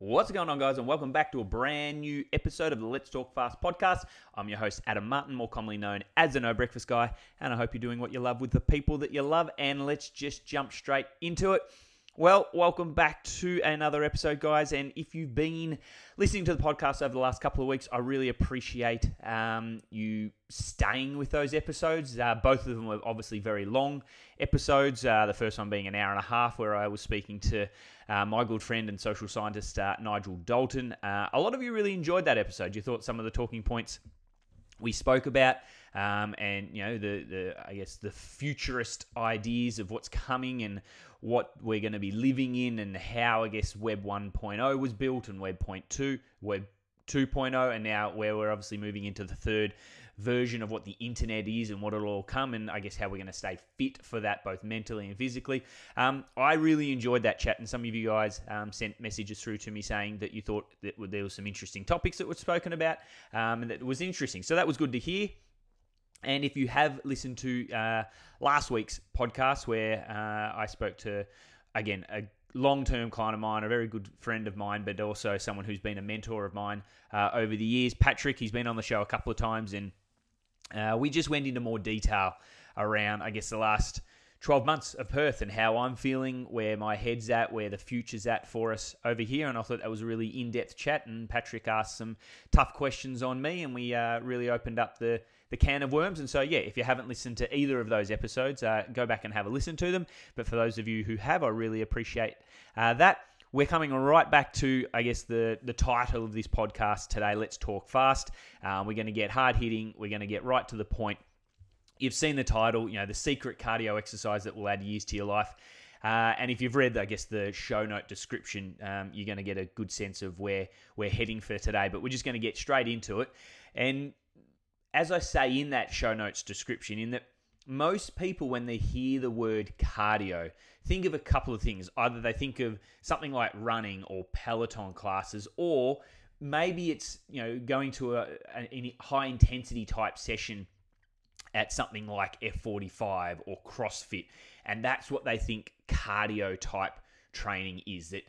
What's going on, guys, and welcome back to a brand new episode of the Let's Talk Fast podcast. I'm your host, Adam Martin, more commonly known as the No Breakfast Guy, and I hope you're doing what you love with the people that you love. And let's just jump straight into it. Well, welcome back to another episode, guys. And if you've been listening to the podcast over the last couple of weeks, I really appreciate um, you staying with those episodes. Uh, both of them were obviously very long episodes. Uh, the first one being an hour and a half, where I was speaking to uh, my good friend and social scientist uh, Nigel Dalton. Uh, a lot of you really enjoyed that episode. You thought some of the talking points we spoke about um, and you know the, the I guess the futurist ideas of what's coming and what we're going to be living in and how I guess Web 1.0 was built and Web 2.0, Web 2.0, and now where we're obviously moving into the third version of what the internet is and what it'll all come and I guess how we're going to stay fit for that both mentally and physically. Um, I really enjoyed that chat and some of you guys um, sent messages through to me saying that you thought that there was some interesting topics that were spoken about um, and that it was interesting. So that was good to hear. And if you have listened to uh, last week's podcast, where uh, I spoke to, again, a long term client of mine, a very good friend of mine, but also someone who's been a mentor of mine uh, over the years, Patrick, he's been on the show a couple of times, and uh, we just went into more detail around, I guess, the last 12 months of Perth and how I'm feeling, where my head's at, where the future's at for us over here. And I thought that was a really in depth chat. And Patrick asked some tough questions on me, and we uh, really opened up the, the can of worms. And so, yeah, if you haven't listened to either of those episodes, uh, go back and have a listen to them. But for those of you who have, I really appreciate uh, that. We're coming right back to, I guess, the, the title of this podcast today. Let's talk fast. Uh, we're going to get hard hitting. We're going to get right to the point You've seen the title, you know, the secret cardio exercise that will add years to your life. Uh, and if you've read, I guess, the show note description, um, you're going to get a good sense of where we're heading for today. But we're just going to get straight into it. And as I say in that show notes description, in that most people, when they hear the word cardio, think of a couple of things. Either they think of something like running or Peloton classes, or maybe it's you know going to a, a high intensity type session at something like F45 or CrossFit. And that's what they think cardio type training is. That,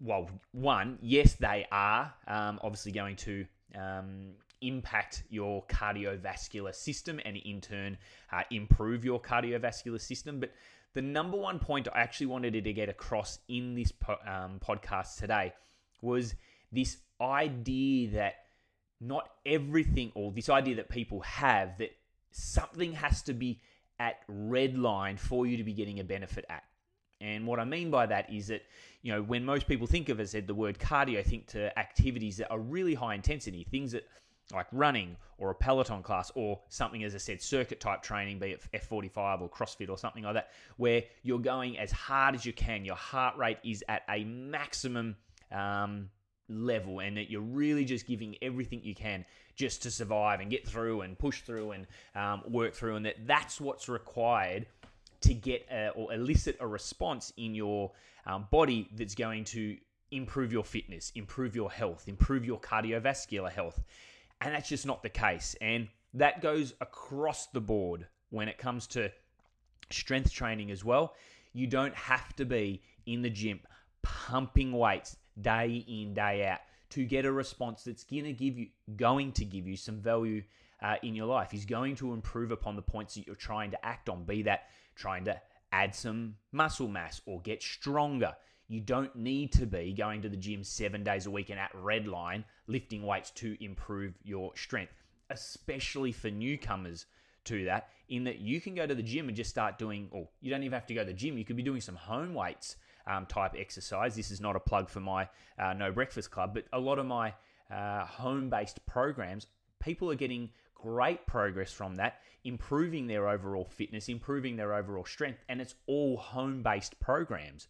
well, one, yes, they are um, obviously going to um, impact your cardiovascular system and in turn uh, improve your cardiovascular system. But the number one point I actually wanted to get across in this po- um, podcast today was this idea that not everything, or this idea that people have that something has to be at red line for you to be getting a benefit at. And what I mean by that is that, you know, when most people think of as said, the word cardio, think to activities that are really high intensity, things that like running or a Peloton class or something, as I said, circuit type training, be it F45 or CrossFit or something like that, where you're going as hard as you can. Your heart rate is at a maximum um, level and that you're really just giving everything you can just to survive and get through and push through and um, work through and that that's what's required to get a, or elicit a response in your um, body that's going to improve your fitness improve your health improve your cardiovascular health. And that's just not the case. And that goes across the board when it comes to strength training as well. You don't have to be in the gym pumping weights day in, day out to get a response that's going to give you going to give you some value uh, in your life. He's going to improve upon the points that you're trying to act on, be that trying to add some muscle mass or get stronger. You don't need to be going to the gym seven days a week and at redline lifting weights to improve your strength, especially for newcomers to that. In that you can go to the gym and just start doing, or you don't even have to go to the gym, you could be doing some home weights um, type exercise. This is not a plug for my uh, No Breakfast Club, but a lot of my uh, home based programs, people are getting great progress from that, improving their overall fitness, improving their overall strength, and it's all home based programs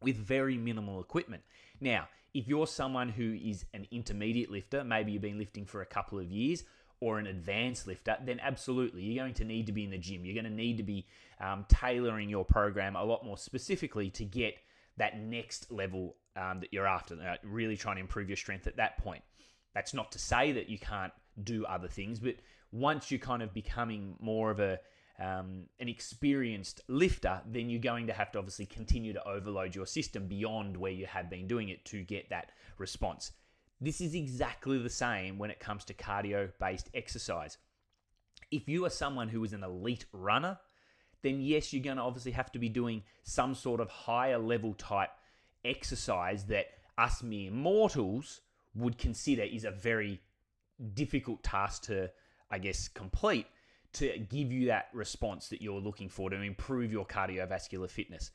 with very minimal equipment. Now, if you're someone who is an intermediate lifter, maybe you've been lifting for a couple of years, or an advanced lifter, then absolutely you're going to need to be in the gym. You're going to need to be um, tailoring your program a lot more specifically to get that next level um, that you're after, uh, really trying to improve your strength at that point. That's not to say that you can't do other things, but once you're kind of becoming more of a um, an experienced lifter, then you're going to have to obviously continue to overload your system beyond where you have been doing it to get that response. This is exactly the same when it comes to cardio based exercise. If you are someone who is an elite runner, then yes, you're going to obviously have to be doing some sort of higher level type exercise that us mere mortals would consider is a very difficult task to, I guess, complete to give you that response that you're looking for to improve your cardiovascular fitness.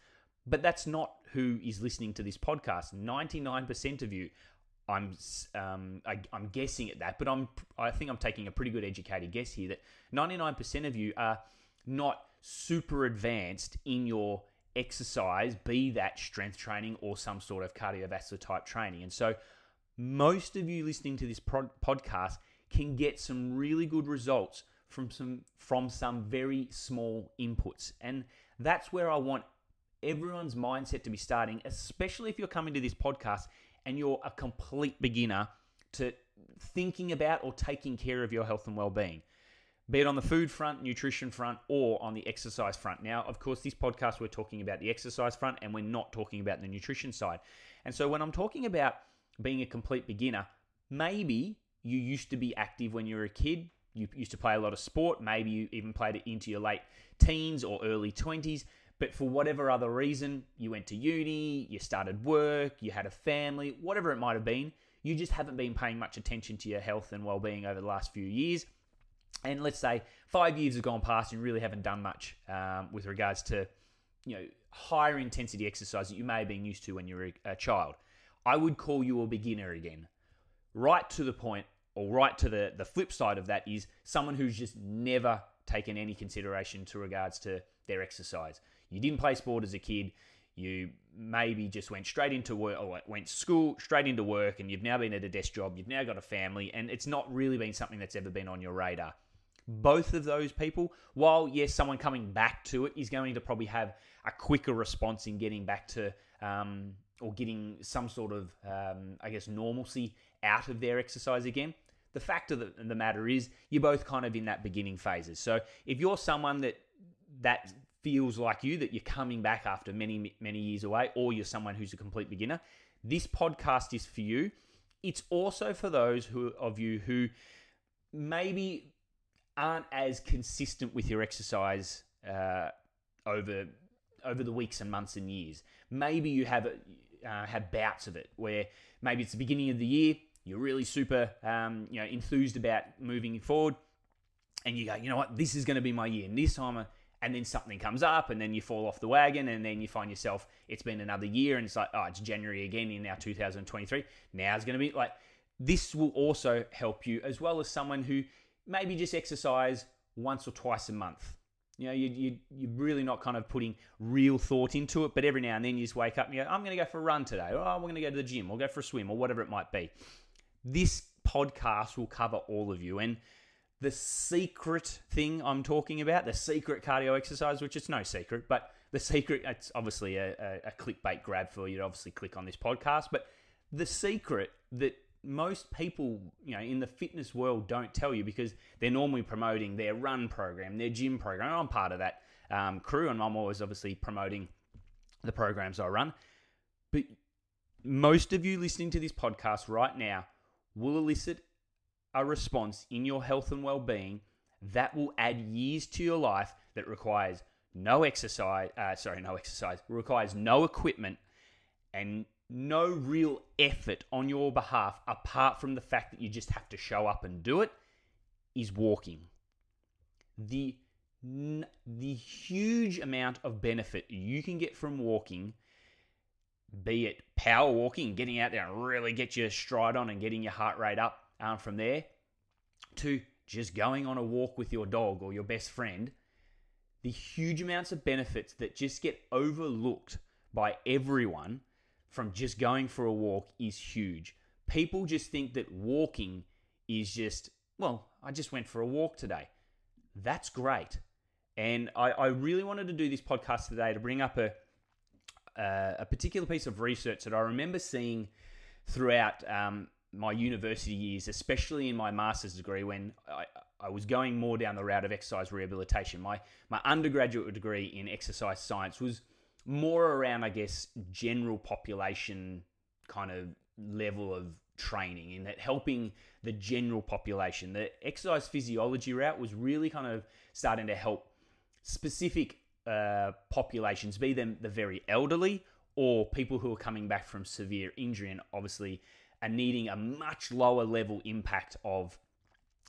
But that's not who is listening to this podcast. 99% of you, I'm um, I, am guessing at that, but I'm I think I'm taking a pretty good educated guess here that 99% of you are not super advanced in your exercise, be that strength training or some sort of cardiovascular type training. And so most of you listening to this podcast can get some really good results from some from some very small inputs. And that's where I want everyone's mindset to be starting, especially if you're coming to this podcast and you're a complete beginner to thinking about or taking care of your health and well-being be it on the food front, nutrition front, or on the exercise front. Now, of course, this podcast we're talking about the exercise front and we're not talking about the nutrition side. And so when I'm talking about being a complete beginner, maybe you used to be active when you were a kid, you used to play a lot of sport, maybe you even played it into your late teens or early 20s, but for whatever other reason, you went to uni, you started work, you had a family, whatever it might have been, you just haven't been paying much attention to your health and well-being over the last few years. And let's say five years have gone past and you really haven't done much um, with regards to you know higher intensity exercise that you may have been used to when you were a, a child. I would call you a beginner again. Right to the point or right to the, the flip side of that is someone who's just never taken any consideration to regards to their exercise. You didn't play sport as a kid. You maybe just went straight into work or went school straight into work and you've now been at a desk job. You've now got a family and it's not really been something that's ever been on your radar. Both of those people, while yes, someone coming back to it is going to probably have a quicker response in getting back to um, or getting some sort of, um, I guess, normalcy out of their exercise again. The fact of the, the matter is, you're both kind of in that beginning phases. So if you're someone that that feels like you, that you're coming back after many many years away, or you're someone who's a complete beginner, this podcast is for you. It's also for those who of you who maybe aren't as consistent with your exercise uh, over over the weeks and months and years. Maybe you have uh, have bouts of it where maybe it's the beginning of the year, you're really super um, you know enthused about moving forward, and you go, you know what, this is going to be my year. And this time, and then something comes up, and then you fall off the wagon, and then you find yourself it's been another year, and it's like, oh, it's January again in now 2023. Now it's going to be like this will also help you as well as someone who maybe just exercise once or twice a month. You know, you, you, you're really not kind of putting real thought into it, but every now and then you just wake up and you go, I'm going to go for a run today, or oh, we're going to go to the gym, or go for a swim, or whatever it might be. This podcast will cover all of you. And the secret thing I'm talking about, the secret cardio exercise, which is no secret, but the secret, it's obviously a, a, a clickbait grab for you to obviously click on this podcast, but the secret that most people, you know, in the fitness world don't tell you because they're normally promoting their run program, their gym program. I'm part of that um, crew, and I'm always obviously promoting the programs I run. But most of you listening to this podcast right now will elicit a response in your health and well-being that will add years to your life that requires no exercise. Uh, sorry, no exercise. Requires no equipment and no real effort on your behalf apart from the fact that you just have to show up and do it is walking. The the huge amount of benefit you can get from walking, be it power walking, getting out there and really get your stride on and getting your heart rate up um, from there, to just going on a walk with your dog or your best friend, the huge amounts of benefits that just get overlooked by everyone from just going for a walk is huge. People just think that walking is just, well, I just went for a walk today. That's great. And I, I really wanted to do this podcast today to bring up a, uh, a particular piece of research that I remember seeing throughout um, my university years, especially in my master's degree, when I, I was going more down the route of exercise rehabilitation. My my undergraduate degree in exercise science was more around, I guess, general population kind of level of training in that helping the general population. The exercise physiology route was really kind of starting to help specific uh, populations, be them the very elderly or people who are coming back from severe injury and obviously are needing a much lower level impact of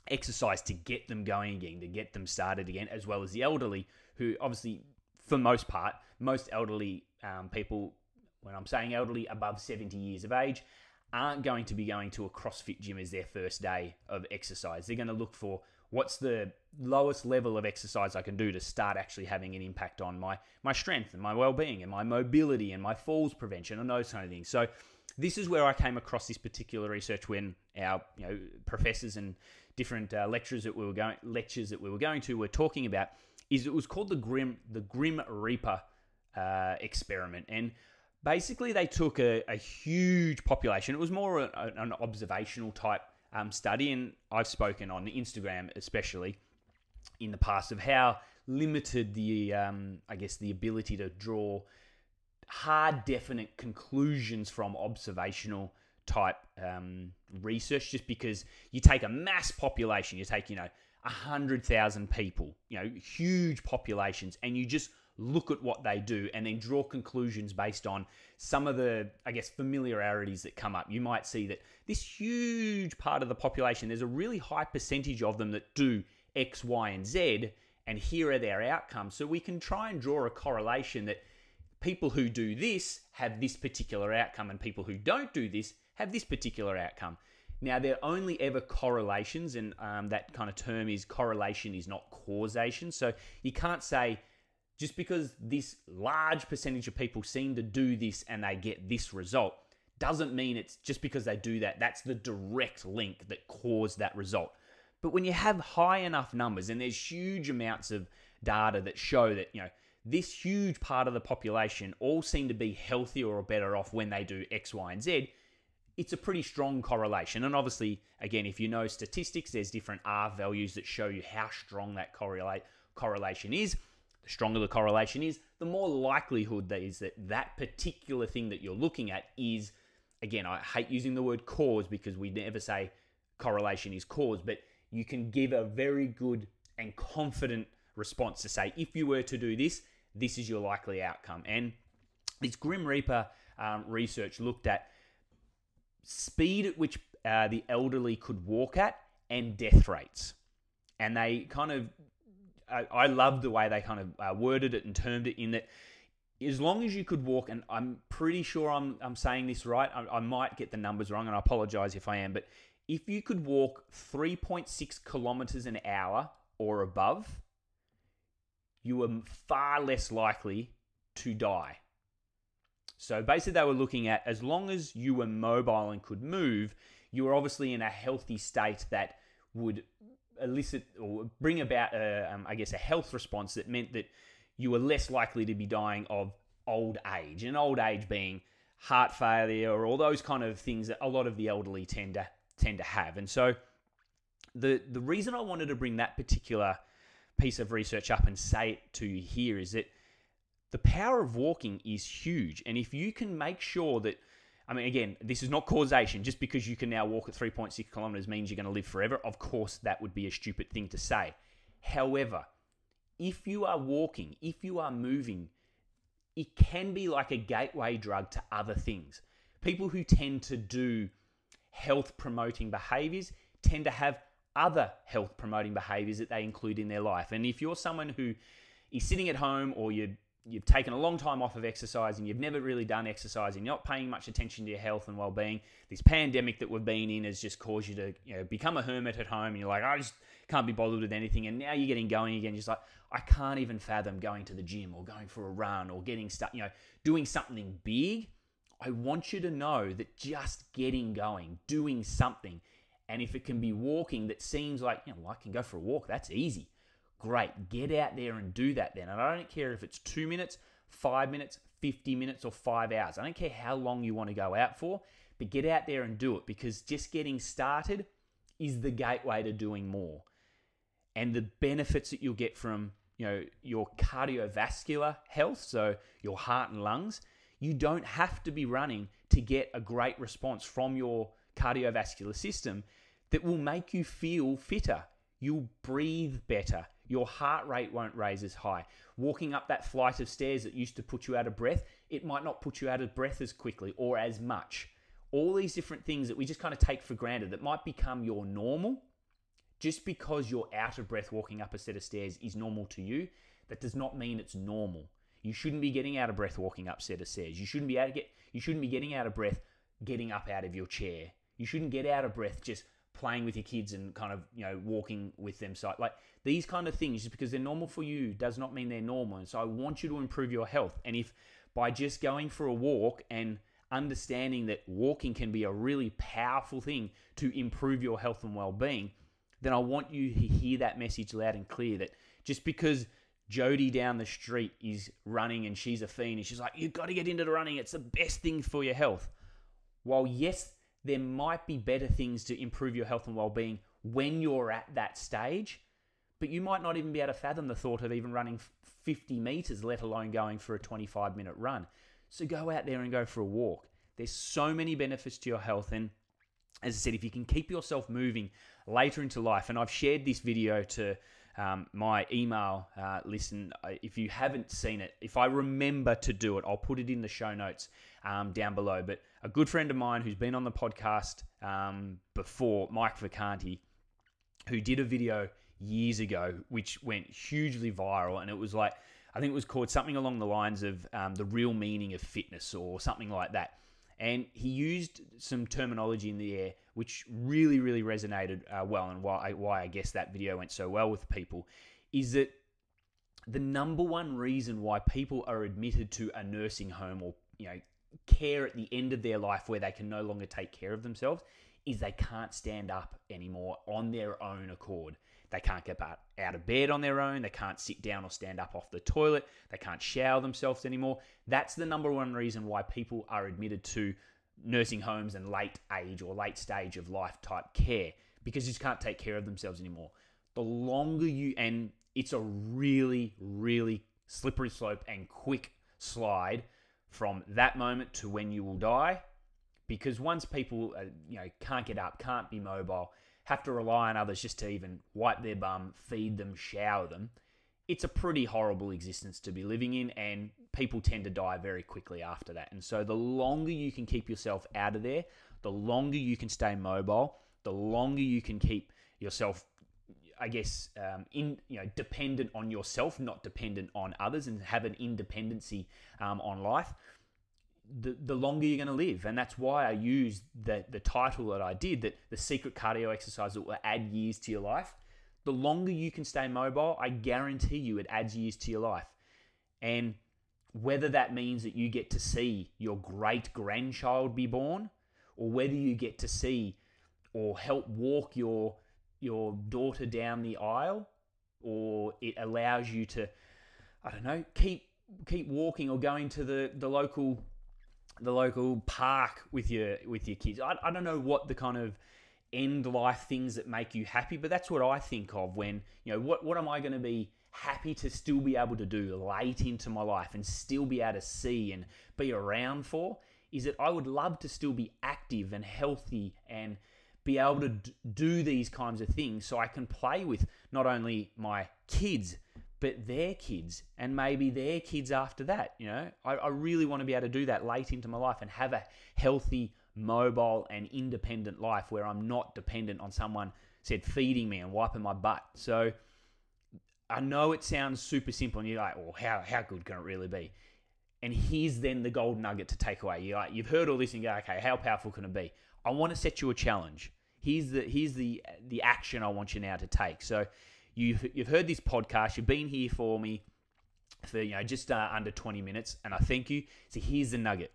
exercise to get them going again, to get them started again, as well as the elderly who obviously, for most part, most elderly um, people, when I'm saying elderly, above 70 years of age, aren't going to be going to a CrossFit gym as their first day of exercise. They're going to look for what's the lowest level of exercise I can do to start actually having an impact on my my strength and my well-being and my mobility and my falls prevention and those kind of things. So this is where I came across this particular research when our you know professors and different uh, lectures that we were going lectures that we were going to were talking about is it was called the Grim the Grim Reaper uh, experiment and basically they took a, a, huge population. It was more a, an observational type um, study, and I've spoken on Instagram especially in the past of how limited the um, I guess the ability to draw hard, definite conclusions from observational type um, research. Just because you take a mass population, you take you know hundred thousand people, you know huge populations, and you just look at what they do and then draw conclusions based on some of the, I guess, familiarities that come up. You might see that this huge part of the population, there's a really high percentage of them that do X, Y, and Z, and here are their outcomes. So we can try and draw a correlation that people who do this have this particular outcome, and people who don't do this have this particular outcome. Now, they're only ever correlations, and um, that kind of term is correlation is not causation. So you can't say just because this large percentage of people seem to do this and they get this result doesn't mean it's just because they do that, that's the direct link that caused that result. But when you have high enough numbers and there's huge amounts of data that show that, you know, this huge part of the population all seem to be healthier or better off when they do X, Y, and Z, it's a pretty strong correlation. And obviously, again, if you know statistics, there's different R values that show you how strong that correlate correlation is the stronger the correlation is, the more likelihood that is that that particular thing that you're looking at is, again, I hate using the word cause because we never say correlation is cause, but you can give a very good and confident response to say, if you were to do this, this is your likely outcome. And this Grim Reaper um, research looked at speed at which uh, the elderly could walk at and death rates. And they kind of I, I love the way they kind of uh, worded it and termed it in that as long as you could walk, and I'm pretty sure I'm, I'm saying this right, I, I might get the numbers wrong, and I apologize if I am, but if you could walk 3.6 kilometers an hour or above, you were far less likely to die. So basically, they were looking at as long as you were mobile and could move, you were obviously in a healthy state that would elicit or bring about, a, um, I guess, a health response that meant that you were less likely to be dying of old age, and old age being heart failure or all those kind of things that a lot of the elderly tend to tend to have. And so, the the reason I wanted to bring that particular piece of research up and say it to you here is that the power of walking is huge, and if you can make sure that I mean, again, this is not causation. Just because you can now walk at 3.6 kilometers means you're going to live forever. Of course, that would be a stupid thing to say. However, if you are walking, if you are moving, it can be like a gateway drug to other things. People who tend to do health promoting behaviors tend to have other health promoting behaviors that they include in their life. And if you're someone who is sitting at home or you're you've taken a long time off of exercise and you've never really done exercise and you're not paying much attention to your health and well-being this pandemic that we've been in has just caused you to you know, become a hermit at home and you're like i just can't be bothered with anything and now you're getting going again just like i can't even fathom going to the gym or going for a run or getting stuck you know doing something big i want you to know that just getting going doing something and if it can be walking that seems like you know well, i can go for a walk that's easy Great. Get out there and do that then. And I don't care if it's two minutes, five minutes, 50 minutes, or five hours. I don't care how long you want to go out for. but get out there and do it because just getting started is the gateway to doing more. And the benefits that you'll get from you know your cardiovascular health, so your heart and lungs, you don't have to be running to get a great response from your cardiovascular system that will make you feel fitter. You'll breathe better. Your heart rate won't raise as high. Walking up that flight of stairs that used to put you out of breath, it might not put you out of breath as quickly or as much. All these different things that we just kind of take for granted that might become your normal. Just because you're out of breath walking up a set of stairs is normal to you, that does not mean it's normal. You shouldn't be getting out of breath walking up a set of stairs. You shouldn't be out get, you shouldn't be getting out of breath getting up out of your chair. You shouldn't get out of breath just playing with your kids and kind of you know walking with them. So like these kind of things, just because they're normal for you, does not mean they're normal. And so I want you to improve your health. And if by just going for a walk and understanding that walking can be a really powerful thing to improve your health and well-being, then I want you to hear that message loud and clear that just because Jody down the street is running and she's a fiend and she's like, you've got to get into the running. It's the best thing for your health. While yes, there might be better things to improve your health and well-being when you're at that stage, but you might not even be able to fathom the thought of even running 50 meters, let alone going for a 25 minute run. So go out there and go for a walk. There's so many benefits to your health. And as I said, if you can keep yourself moving later into life, and I've shared this video to um, my email uh, listen. If you haven't seen it, if I remember to do it, I'll put it in the show notes um, down below. But a good friend of mine who's been on the podcast um, before, Mike Vacanti, who did a video years ago, which went hugely viral, and it was like I think it was called something along the lines of um, the real meaning of fitness or something like that. And he used some terminology in the air which really, really resonated uh, well, and why why I guess that video went so well with people, is that the number one reason why people are admitted to a nursing home or you know care at the end of their life where they can no longer take care of themselves is they can't stand up anymore on their own accord. They can't get out of bed on their own. They can't sit down or stand up off the toilet. They can't shower themselves anymore. That's the number one reason why people are admitted to nursing homes and late age or late stage of life type care because you just can't take care of themselves anymore. The longer you, and it's a really, really slippery slope and quick slide from that moment to when you will die because once people uh, you know can't get up can't be mobile have to rely on others just to even wipe their bum feed them shower them it's a pretty horrible existence to be living in, and people tend to die very quickly after that. And so, the longer you can keep yourself out of there, the longer you can stay mobile, the longer you can keep yourself, I guess, um, in you know, dependent on yourself, not dependent on others, and have an independency um, on life. The, the longer you're going to live, and that's why I used the the title that I did that the secret cardio exercise that will add years to your life the longer you can stay mobile, I guarantee you it adds years to your life. And whether that means that you get to see your great grandchild be born, or whether you get to see or help walk your your daughter down the aisle, or it allows you to, I don't know, keep keep walking or going to the, the local the local park with your with your kids. I, I don't know what the kind of end life things that make you happy. But that's what I think of when, you know, what, what am I going to be happy to still be able to do late into my life and still be able to see and be around for? Is that I would love to still be active and healthy and be able to do these kinds of things so I can play with not only my kids, but their kids and maybe their kids after that. You know, I, I really want to be able to do that late into my life and have a healthy, mobile and independent life where I'm not dependent on someone said feeding me and wiping my butt. So I know it sounds super simple, and you're like, "Well, how how good can it really be?" And here's then the gold nugget to take away. You're like, you've heard all this and go, "Okay, how powerful can it be?" I want to set you a challenge. Here's the here's the the action I want you now to take. So you've you've heard this podcast. You've been here for me for you know just uh, under 20 minutes, and I thank you. So here's the nugget.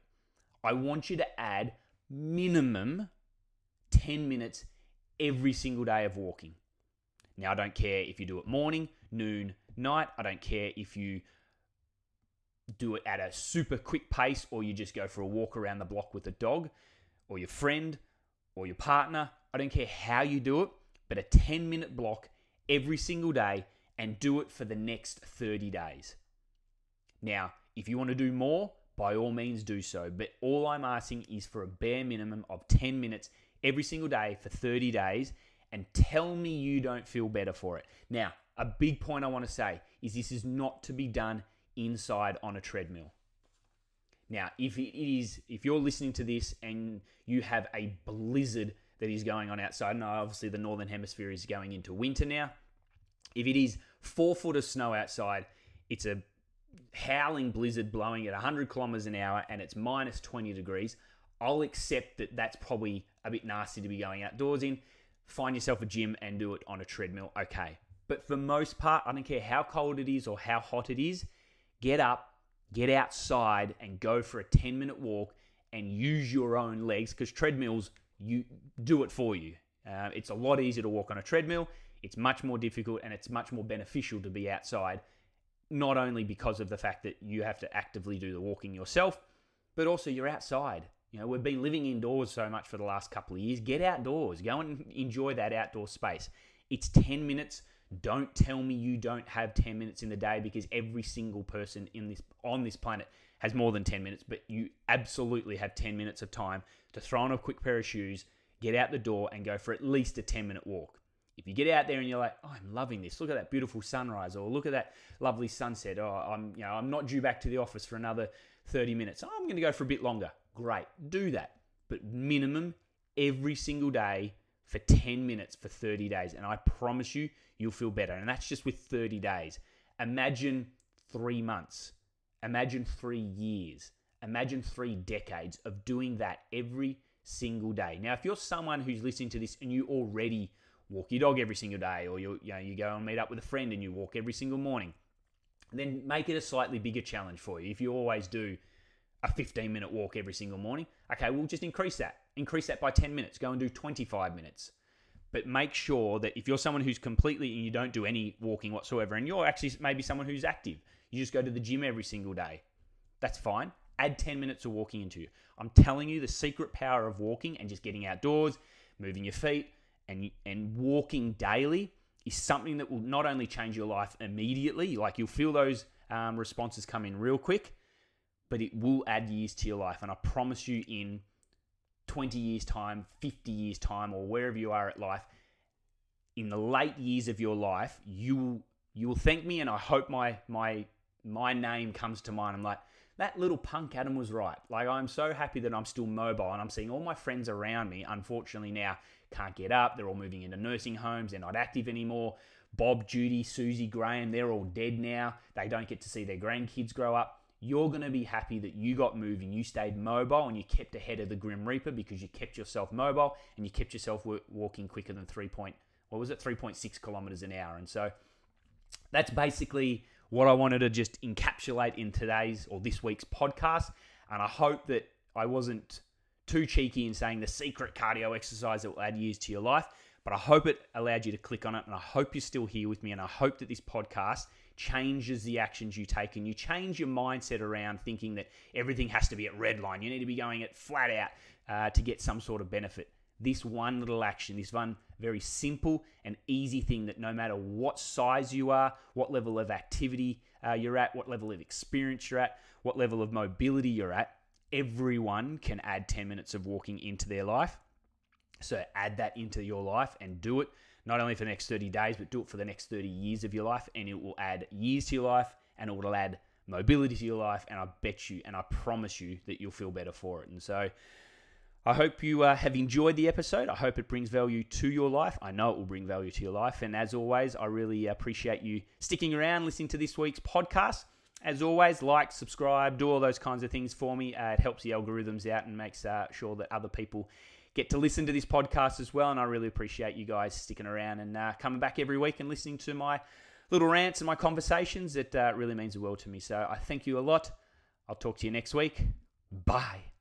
I want you to add minimum 10 minutes every single day of walking. Now, I don't care if you do it morning, noon, night. I don't care if you do it at a super quick pace or you just go for a walk around the block with a dog. or your friend or your partner. I don't care how you do it, but a 10 minute block every single day and do it for the next 30 days. Now, if you want to do more, by all means do so. But all I'm asking is for a bare minimum of 10 minutes every single day for 30 days and tell me you don't feel better for it. Now, a big point I want to say is this is not to be done inside on a treadmill. Now, if it is, if you're listening to this and you have a blizzard that is going on outside, and obviously the northern hemisphere is going into winter now. If it is four foot of snow outside, it's a howling blizzard blowing at 100 kilometers an hour and it's minus 20 degrees, I'll accept that that's probably a bit nasty to be going outdoors in. Find yourself a gym and do it on a treadmill, okay. But for most part, I don't care how cold it is or how hot it is, get up, get outside and go for a 10 minute walk and use your own legs because treadmills, you do it for you. Uh, it's a lot easier to walk on a treadmill. It's much more difficult and it's much more beneficial to be outside not only because of the fact that you have to actively do the walking yourself, but also you're outside. You know, we've been living indoors so much for the last couple of years. Get outdoors, go and enjoy that outdoor space. It's 10 minutes. Don't tell me you don't have 10 minutes in the day because every single person in this on this planet has more than 10 minutes, but you absolutely have 10 minutes of time to throw on a quick pair of shoes, get out the door and go for at least a 10 minute walk. If you get out there and you're like, oh, I'm loving this. Look at that beautiful sunrise, or look at that lovely sunset. Oh, I'm you know I'm not due back to the office for another 30 minutes. Oh, I'm going to go for a bit longer. Great, do that. But minimum every single day for 10 minutes for 30 days, and I promise you, you'll feel better. And that's just with 30 days. Imagine three months. Imagine three years. Imagine three decades of doing that every single day. Now, if you're someone who's listening to this and you already walk your dog every single day, or you, you, know, you go and meet up with a friend and you walk every single morning, then make it a slightly bigger challenge for you. If you always do a 15 minute walk every single morning, okay, we'll just increase that. Increase that by 10 minutes. Go and do 25 minutes. But make sure that if you're someone who's completely and you don't do any walking whatsoever, and you're actually maybe someone who's active, you just go to the gym every single day, that's fine. Add 10 minutes of walking into you. I'm telling you the secret power of walking and just getting outdoors, moving your feet, and and walking daily is something that will not only change your life immediately, like you'll feel those um, responses come in real quick, but it will add years to your life. And I promise you, in 20 years' time, 50 years' time, or wherever you are at life, in the late years of your life, you will you will thank me, and I hope my my my name comes to mind. I'm like, that little punk Adam was right. Like, I'm so happy that I'm still mobile and I'm seeing all my friends around me, unfortunately, now can't get up. They're all moving into nursing homes. They're not active anymore. Bob, Judy, Susie, Graham, they're all dead now. They don't get to see their grandkids grow up. You're going to be happy that you got moving, you stayed mobile, and you kept ahead of the Grim Reaper because you kept yourself mobile and you kept yourself walking quicker than 3 point, what was it, 3.6 kilometers an hour. And so that's basically what I wanted to just encapsulate in today's or this week's podcast. And I hope that I wasn't too cheeky in saying the secret cardio exercise that will add years to your life, but I hope it allowed you to click on it. And I hope you're still here with me. And I hope that this podcast changes the actions you take and you change your mindset around thinking that everything has to be at red line. You need to be going at flat out uh, to get some sort of benefit. This one little action, this one very simple and easy thing that no matter what size you are, what level of activity uh, you're at, what level of experience you're at, what level of mobility you're at, everyone can add 10 minutes of walking into their life. So add that into your life and do it not only for the next 30 days, but do it for the next 30 years of your life. And it will add years to your life and it will add mobility to your life. And I bet you and I promise you that you'll feel better for it. And so I hope you uh, have enjoyed the episode. I hope it brings value to your life. I know it will bring value to your life. And as always, I really appreciate you sticking around, listening to this week's podcast. As always, like, subscribe, do all those kinds of things for me. Uh, it helps the algorithms out and makes uh, sure that other people get to listen to this podcast as well. And I really appreciate you guys sticking around and uh, coming back every week and listening to my little rants and my conversations. It uh, really means the world to me. So I thank you a lot. I'll talk to you next week. Bye.